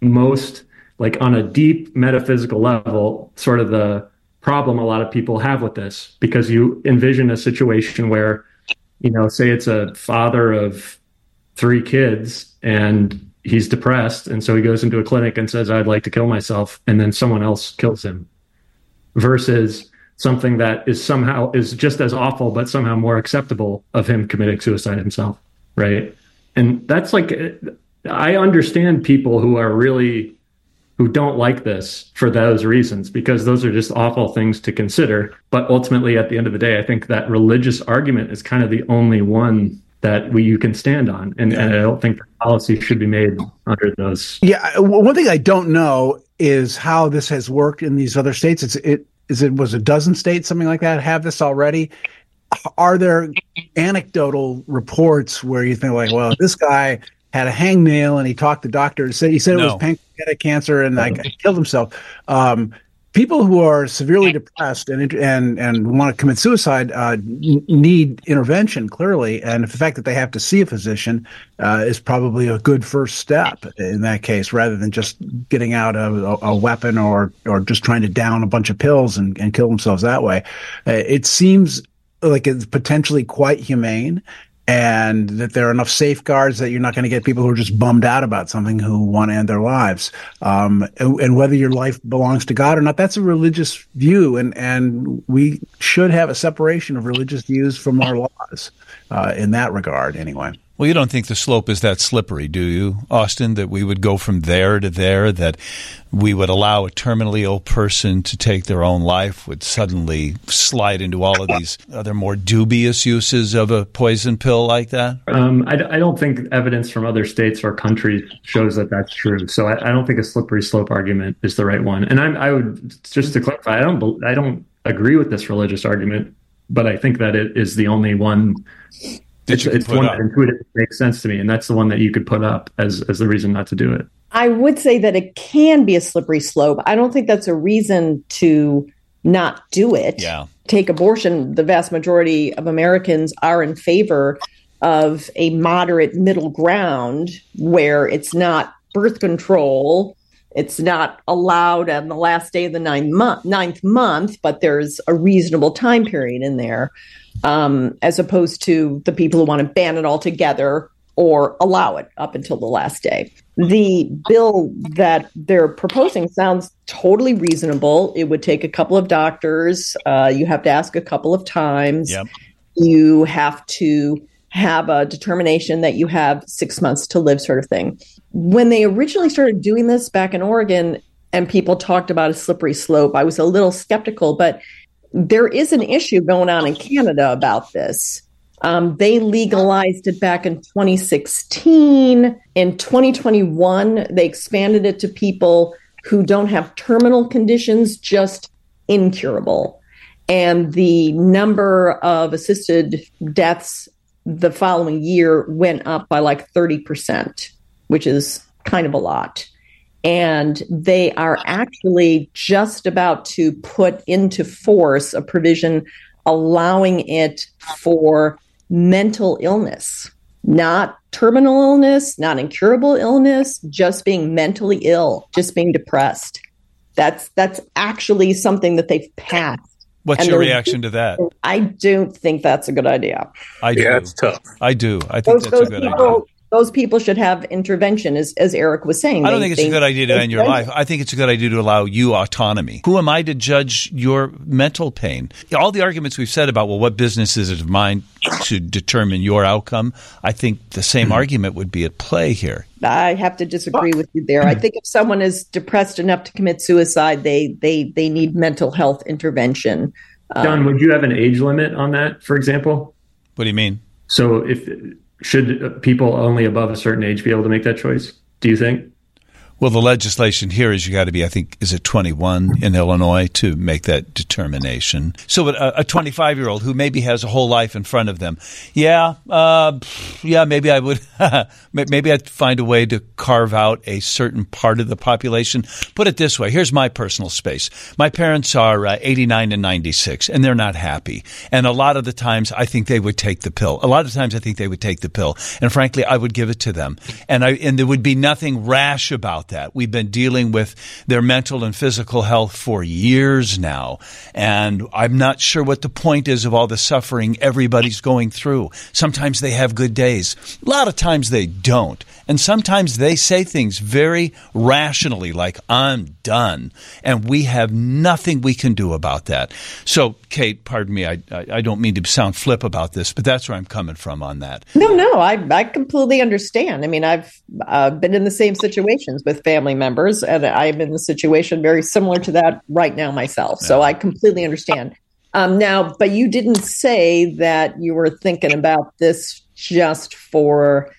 most, like on a deep metaphysical level, sort of the problem a lot of people have with this, because you envision a situation where, you know, say it's a father of three kids and he's depressed. And so he goes into a clinic and says, I'd like to kill myself. And then someone else kills him versus something that is somehow is just as awful, but somehow more acceptable of him committing suicide himself. Right. And that's like, I understand people who are really, who don't like this for those reasons, because those are just awful things to consider. But ultimately, at the end of the day, I think that religious argument is kind of the only one that we you can stand on, and, and I don't think policy should be made under those. Yeah, one thing I don't know is how this has worked in these other states. It's it is it was a dozen states something like that have this already. Are there anecdotal reports where you think like, well, this guy had a hangnail and he talked to doctors. Said he said no. it was pancreatic cancer and like killed himself. Um, people who are severely depressed and and and want to commit suicide uh, need intervention clearly, and the fact that they have to see a physician uh, is probably a good first step in that case, rather than just getting out a, a, weapon or or just trying to down a bunch of pills and, and kill themselves that way. Uh, it seems like it's potentially quite humane and that there are enough safeguards that you're not going to get people who are just bummed out about something who want to end their lives. Um, and, and, whether your life belongs to God or not, that's a religious view, and and we should have a separation of religious views from our laws uh, in that regard, anyway. Well, you don't think the slope is that slippery, do you, Austin? That we would go from there to there, that we would allow a terminally ill person to take their own life, would suddenly slide into all of these other more dubious uses of a poison pill like that? Um, I, I, don't think evidence from other states or countries shows that that's true. So I, I don't think a slippery slope argument is the right one. And I, I would just to clarify, I don't, I don't agree with this religious argument, but I think that it is the only one it's, it's one up. that intuitively makes sense to me, and that's the one that you could put up as as the reason not to do it. I would say that it can be a slippery slope. I don't think that's a reason to not do it. Yeah. Take abortion. The vast majority of Americans are in favor of a moderate middle ground where it's not birth control. It's not allowed on the last day of the ninth month, ninth month, but there's a reasonable time period in there um, as opposed to the people who want to ban it altogether or allow it up until the last day. The bill that they're proposing sounds totally reasonable. It would take a couple of doctors. Uh, you have to ask a couple of times. Yep. You have to have a determination that you have six months to live, sort of thing. When they originally started doing this back in Oregon and people talked about a slippery slope, I was a little skeptical, but there is an issue going on in Canada about this. Um, they legalized it back in 2016. In 2021, they expanded it to people who don't have terminal conditions, just incurable. And the number of assisted deaths the following year went up by like 30%, which is kind of a lot and they are actually just about to put into force a provision allowing it for mental illness, not terminal illness, not incurable illness, just being mentally ill, just being depressed. That's that's actually something that they've passed. What's and your reaction to that? I don't think that's a good idea. I do. Yeah, it's tough. I do. I think those, that's those a good people, idea those people should have intervention, as, as Eric was saying. I don't they, think it's they, a good idea to end your life. I think it's a good idea to allow you autonomy. Who am I to judge your mental pain? All the arguments we've said about, well, what business is it of mine to determine your outcome? I think the same mm-hmm. argument would be at play here. I have to disagree with you there. I think if someone is depressed enough to commit suicide, they they they need mental health intervention Don, um, would you have an age limit on that, for example? What do you mean? So, if should people only above a certain age be able to make that choice? Do you think? Well, the legislation here is you got to be, I think, is it 21 in Illinois to make that determination. So a 25 year old who maybe has a whole life in front of them, yeah, uh, yeah, maybe I would, maybe I'd find a way to carve out a certain part of the population. Put it this way: here's my personal space. My parents are uh, 89 and 96, and they're not happy. And a lot of the times, I think they would take the pill. A lot of times, I think they would take the pill, and frankly, I would give it to them, and I and there would be nothing rash about that. We've been dealing with their mental and physical health for years now. And I'm not sure what the point is of all the suffering everybody's going through. Sometimes they have good days. A lot of times they don't. And sometimes they say things very rationally, like, I'm done. And we have nothing we can do about that. So, Cate, pardon me, I, I don't mean to sound flip about this, but that's where I'm coming from on that. No, no, I, I completely understand. I mean, I've uh, been in the same situations with family members, and I'm in the situation very similar to that right now myself. Yeah. So I completely understand. Um, now, but you didn't say that you were thinking about this just for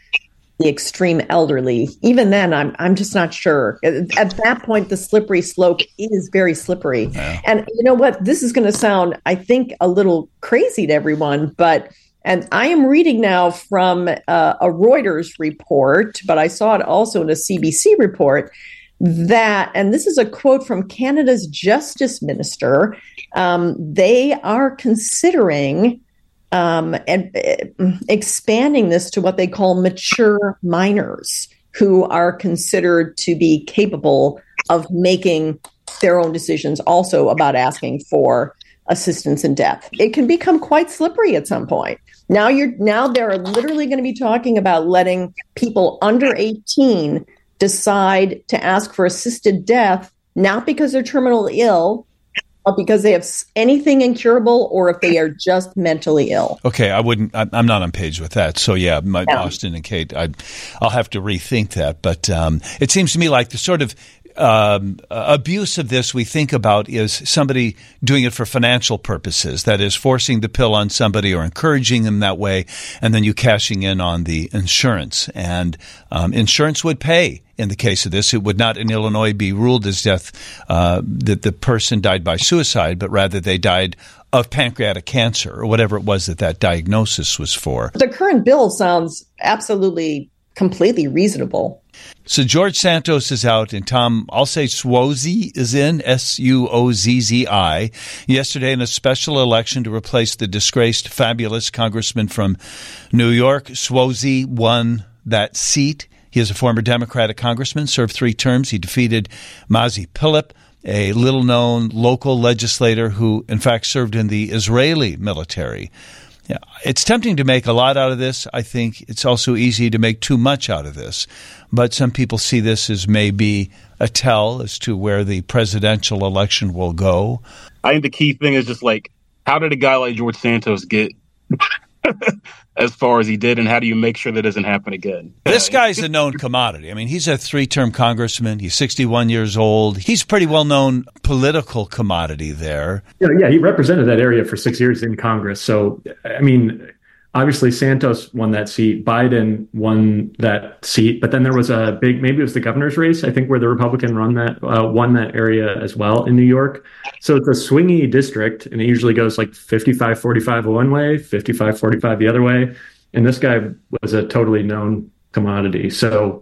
the extreme elderly. Even then, I'm I'm just not sure. At that point, the slippery slope is very slippery. Yeah. And you know what? This is going to sound, I think, a little crazy to everyone, but and I am reading now from uh, a Reuters report, but I saw it also in a CBC report that, and this is a quote from Canada's Justice Minister, um, they are considering um, and uh, expanding this to what they call mature minors who are considered to be capable of making their own decisions also about asking for assistance in death. It can become quite slippery at some point. Now you're now they're literally going to be talking about letting people under 18 decide to ask for assisted death not because they're terminally ill but because they have anything incurable or if they are just mentally ill. Okay, I wouldn't. I'm not on page with that. So yeah, my, yeah. Austin and Cate, I, will have to rethink that. But um, it seems to me like the sort of um, abuse of this we think about is somebody doing it for financial purposes. That is, forcing the pill on somebody or encouraging them that way, and then you cashing in on the insurance. And um, insurance would pay in the case of this. It would not in Illinois be ruled as death uh, that the person died by suicide, but rather they died of pancreatic cancer or whatever it was that that diagnosis was for. The current bill sounds absolutely completely reasonable. So George Santos is out, and Tom, I'll say Suozzi is in, S U O Z Z I, yesterday in a special election to replace the disgraced, fabulous congressman from New York. Suozzi won that seat. He is a former Democratic congressman, served three terms. He defeated Mazi Pilip, a little known local legislator who, in fact, served in the Israeli military. Yeah, it's tempting to make a lot out of this. I think it's also easy to make too much out of this. But some people see this as maybe a tell as to where the presidential election will go. I think the key thing is just like, how did a guy like George Santos get as far as he did, and how do you make sure that doesn't happen again? This guy's a known commodity. I mean, he's a three-term congressman. He's 61 years old. He's pretty well-known political commodity there. Yeah, yeah, he represented that area for six years in Congress. So, I mean, obviously Santos won that seat. Biden won that seat, but then there was a big, maybe it was the governor's race, I think, where the Republican run that uh, won that area as well in New York. So it's a swingy district, and it usually goes like 55 45 one way, 55 45 the other way. And this guy was a totally known commodity. So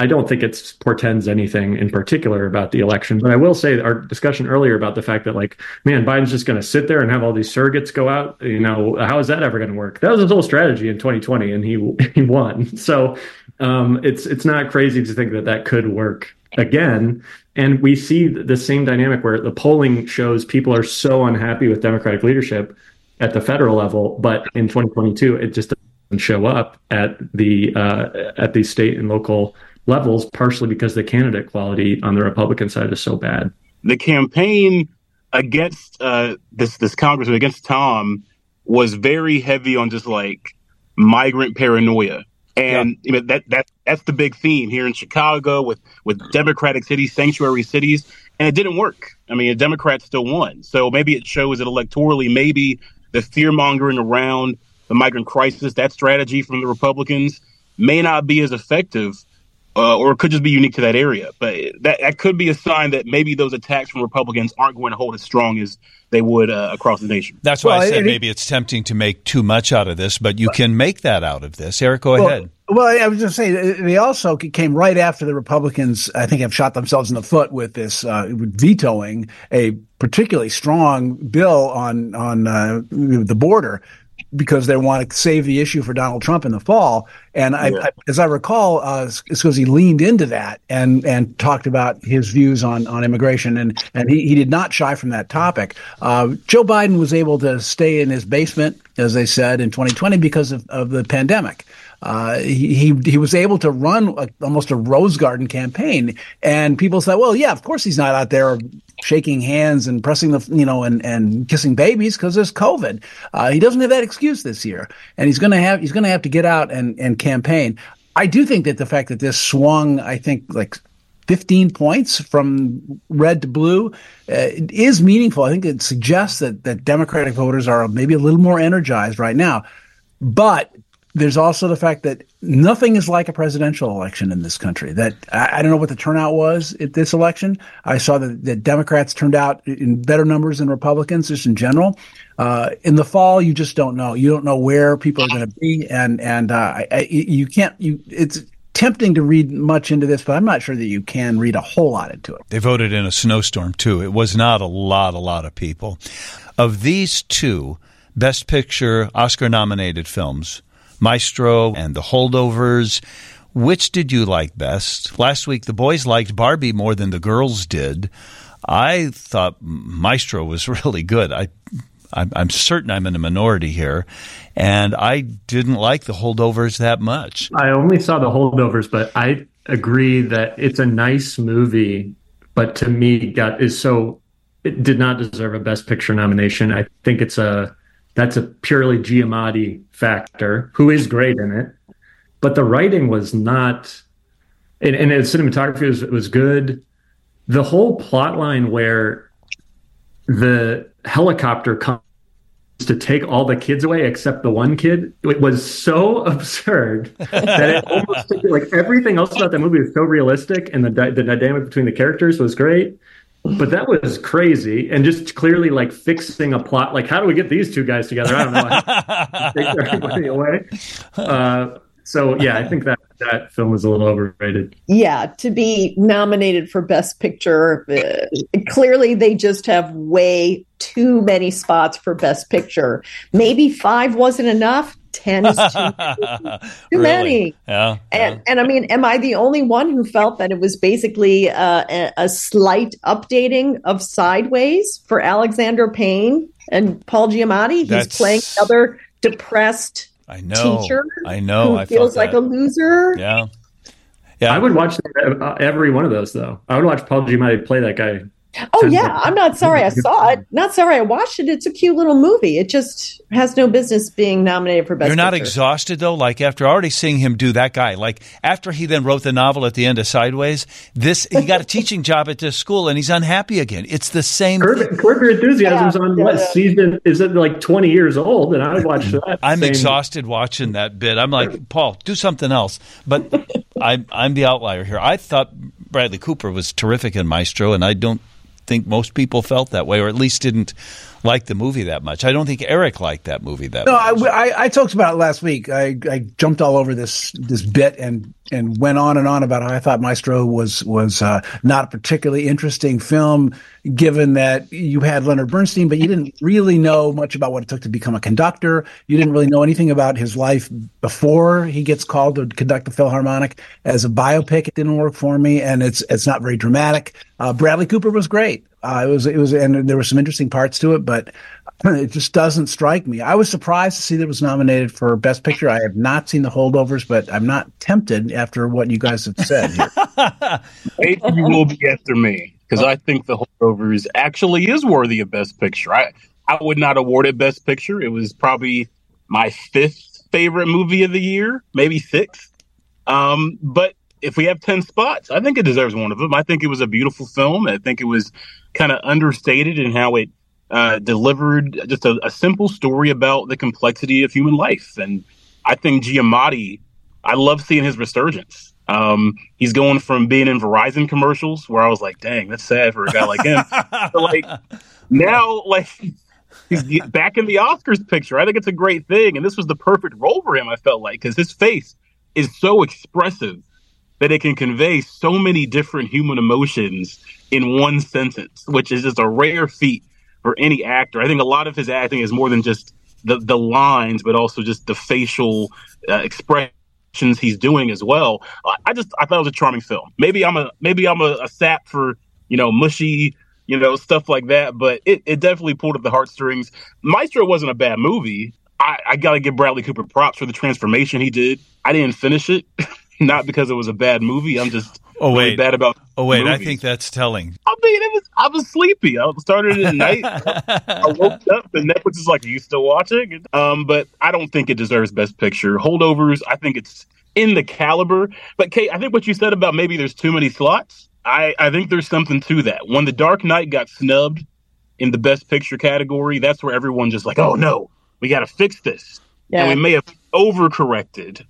I don't think it portends anything in particular about the election, but I will say our discussion earlier about the fact that like, man, Biden's just going to sit there and have all these surrogates go out. You know, how is that ever going to work? That was his whole strategy in 2020, and he he won. So um, it's it's not crazy to think that that could work again. And we see the same dynamic where the polling shows people are so unhappy with Democratic leadership at the federal level, but in 2022, it just doesn't show up at the uh, at the state and local levels, partially because the candidate quality on the Republican side is so bad. The campaign against uh, this this congressman against Tom was very heavy on just like migrant paranoia, and yeah. you know, that that that's the big theme here in Chicago with with Democratic cities, sanctuary cities, and it didn't work. I mean, the Democrats still won. So maybe it shows that electorally, maybe the fear mongering around the migrant crisis, that strategy from the Republicans may not be as effective uh, or it could just be unique to that area. But that, that could be a sign that maybe those attacks from Republicans aren't going to hold as strong as they would uh, across the nation. That's why well, I said it, maybe it's tempting to make too much out of this, but you can make that out of this. Eric, go well, ahead. Well, I was just saying they also came right after the Republicans. I think have shot themselves in the foot with this uh, vetoing a particularly strong bill on on uh, the border because they want to save the issue for Donald Trump in the fall. And I, I, as I recall, uh, it's because he leaned into that and and talked about his views on on immigration, and and he, he did not shy from that topic. Uh, Joe Biden was able to stay in his basement, as they said, in 2020 because of, of the pandemic. Uh, he, he, was able to run a, almost a rose garden campaign, and people said, "Well, yeah, of course he's not out there shaking hands and pressing the you know and and kissing babies because there's COVID. Uh, he doesn't have that excuse this year, and he's to have he's to have to get out and and campaign. I do think that the fact that this swung, I think like 15 points from red to blue uh, is meaningful. I think it suggests that that Democratic voters are maybe a little more energized right now. But there's also the fact that nothing is like a presidential election in this country. That I, I don't know what the turnout was at this election. I saw that, that Democrats turned out in better numbers than Republicans, just in general. Uh, in the fall, you just don't know. You don't know where people are going to be, and and uh, I, you can't. You it's tempting to read much into this, but I'm not sure that you can read a whole lot into it. They voted in a snowstorm too. It was not a lot, a lot of people. Of these two Best Picture Oscar nominated films, Maestro and The Holdovers. Which did you like best? Last week, the boys liked Barbie more than the girls did. I thought Maestro was really good. I, I'm certain I'm in a minority here, and I didn't like the holdovers that much. I only saw the holdovers, but I agree that it's a nice movie, but to me, got is so it did not deserve a Best Picture nomination. I think it's a that's a purely Giamatti factor, who is great in it. But the writing was not, and, and the cinematography was, was good. The whole plot line where the helicopter comes to take all the kids away except the one kid it was so absurd that it almost like everything else about that movie was so realistic and the, the dynamic between the characters was great but that was crazy. And just clearly like fixing a plot. Like how do we get these two guys together? I don't know. Take everybody away. Uh, so yeah i think that that film was a little overrated. Yeah to be nominated for best picture uh, clearly they just have way too many spots for best picture. Maybe five wasn't enough 10 is too, too really? many. Yeah, and, yeah. and I mean, am I the only one who felt that it was basically uh, a, a, slight updating of Sideways for Alexander Payne and Paul Giamatti? He's That's... playing another depressed I know, teacher. I know. Who I feels like a loser. Yeah. Yeah. I would watch every one of those, though. I would watch Paul Giamatti play that guy Oh yeah, I'm not sorry I saw it. Not sorry I watched it. It's a cute little movie. It just has no business being nominated for best. You're not picture. exhausted though. Like after already seeing him do that guy, like after he then wrote the novel at the end of Sideways, this he got a teaching job at this school and he's unhappy again. It's the same. Curb, Curb Your Enthusiasm's yeah, on yeah, what yeah. season? Is it like 20 years old? And I would watch that. I'm same. exhausted watching that bit. I'm like Paul, do something else. But I'm I'm the outlier here. I thought Bradley Cooper was terrific in Maestro, and I don't think most people felt that way, or at least didn't like the movie that much. I don't think Eric liked that movie that no, much. No, I, I, I, talked about it last week. I, I jumped all over this this bit and and went on and on about how I thought Maestro was was uh, not a particularly interesting film, given that you had Leonard Bernstein, but you didn't really know much about what it took to become a conductor. You didn't really know anything about his life before he gets called to conduct the Philharmonic. As a biopic, it didn't work for me, and it's it's not very dramatic. Uh, Bradley Cooper was great. Uh, it was it was, and there were some interesting parts to it, but it just doesn't strike me. I was surprised to see that it was nominated for Best Picture. I have not seen the holdovers, but I'm not tempted after what you guys have said. You will be after me because I think the holdovers actually is worthy of Best Picture. I I would not award it Best Picture. It was probably my fifth favorite movie of the year, maybe sixth. Um, but if we have 10 spots, I think it deserves one of them. I think it was a beautiful film. I think it was kind of understated in how it uh, delivered just a, a, simple story about the complexity of human life. And I think Giamatti, I love seeing his resurgence. Um, he's going from being in Verizon commercials where I was like, dang, that's sad for a guy like him. but like now, like he's back in the Oscars picture. I think it's a great thing. And this was the perfect role for him, I felt like, because his face is so expressive that it can convey so many different human emotions in one sentence, which is just a rare feat for any actor. I think a lot of his acting is more than just the, the lines, but also just the facial uh, expressions he's doing as well. I just I thought it was a charming film. Maybe I'm a maybe I'm a, a sap for you know mushy you know stuff like that, but it, it definitely pulled at the heartstrings. Maestro wasn't a bad movie. I, I got to give Bradley Cooper props for the transformation he did. I didn't finish it, not because it was a bad movie. I'm just Oh really wait, bad about. Oh wait, movies. I think that's telling. I mean, it was. I was sleepy. I started it at night. I woke up and Netflix is like, "Are you still watching?" Um, but I don't think it deserves Best Picture. Holdovers. I think it's in the caliber. But Cate, I think what you said about maybe there's too many slots. I I think there's something to that. When The Dark Knight got snubbed in the Best Picture category, that's where everyone just like, "Oh no, we got to fix this." Yeah. And we may have overcorrected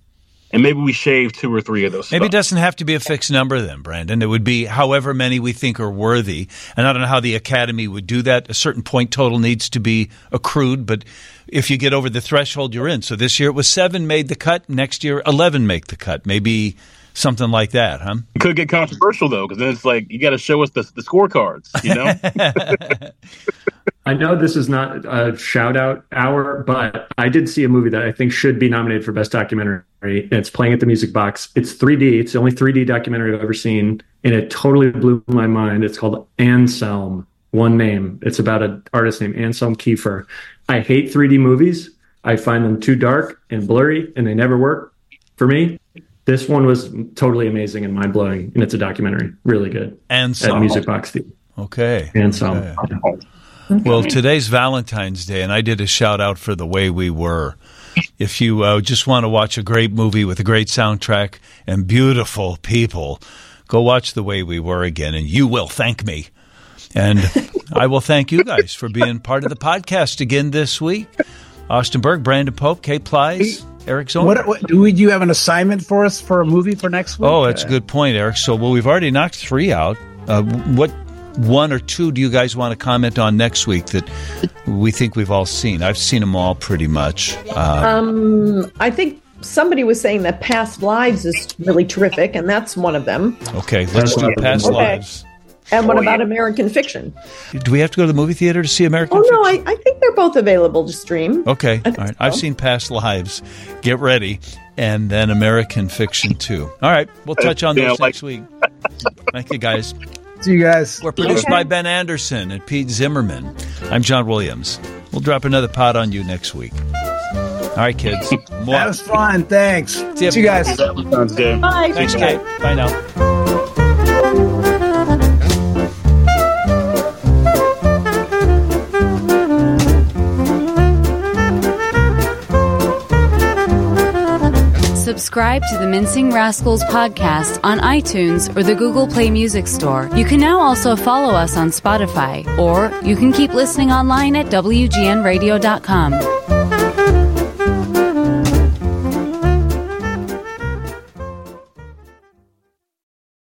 and maybe we shave two or three of those. Maybe it doesn't have to be a fixed number then, Brandon. It would be however many we think are worthy. And I don't know how the Academy would do that. A certain point total needs to be accrued, but if you get over the threshold, you're in. So this year it was seven made the cut. Next year, 11 make the cut. Maybe something like that, huh? It could get controversial though, because then it's like you got to show us the, the scorecards, you know. I know this is not a shout out hour, but I did see a movie that I think should be nominated for best documentary. And it's playing at the Music Box. It's 3D. It's the only 3D documentary I've ever seen, and it totally blew my mind. It's called Anselm. One name. It's about an artist named Anselm Kiefer. I hate 3D movies. I find them too dark and blurry, and they never work for me. This one was totally amazing and mind blowing, and it's a documentary. Really good. Anselm. At Music Box Theater. Okay. Anselm. Okay. Well, today's Valentine's Day, and I did a shout out for The Way We Were. If you uh, just want to watch a great movie with a great soundtrack and beautiful people, go watch The Way We Were again, and you will thank me. And I will thank you guys for being part of the podcast again this week. Austin Berg, Brandon Pope, Cate Plys, Eric Zorn. What, what do we, do you have an assignment for us for a movie for next week? Oh, that's a good point, Eric. So, well, we've already knocked three out. Uh, what one or two do you guys want to comment on next week that we think we've all seen? I've seen them all pretty much. Uh, Um, I think somebody was saying that Past Lives is really terrific, and that's one of them. okay, let's do Past Okay. Lives. And Oh, what about American Fiction? Do we have to go to the movie theater to see American fiction? Oh no, Fiction? I, I think they're both available to stream. Okay, all think right. I've seen Past Lives. Get ready. And then American Fiction too. All right, we'll touch on Yeah, those like- next week. Thank you, guys. See you guys. We're produced Okay. by Ben Anderson and Pete Zimmerman. I'm John Williams. We'll drop another pod on you next week. All right, kids. That was fun. Thanks. See ya. See you guys. Sounds good. Bye. Thanks, Cate. Bye now. Subscribe to the Mincing Rascals podcast on iTunes or the Google Play Music Store. You can now also follow us on Spotify, or you can keep listening online at WGNradio.com.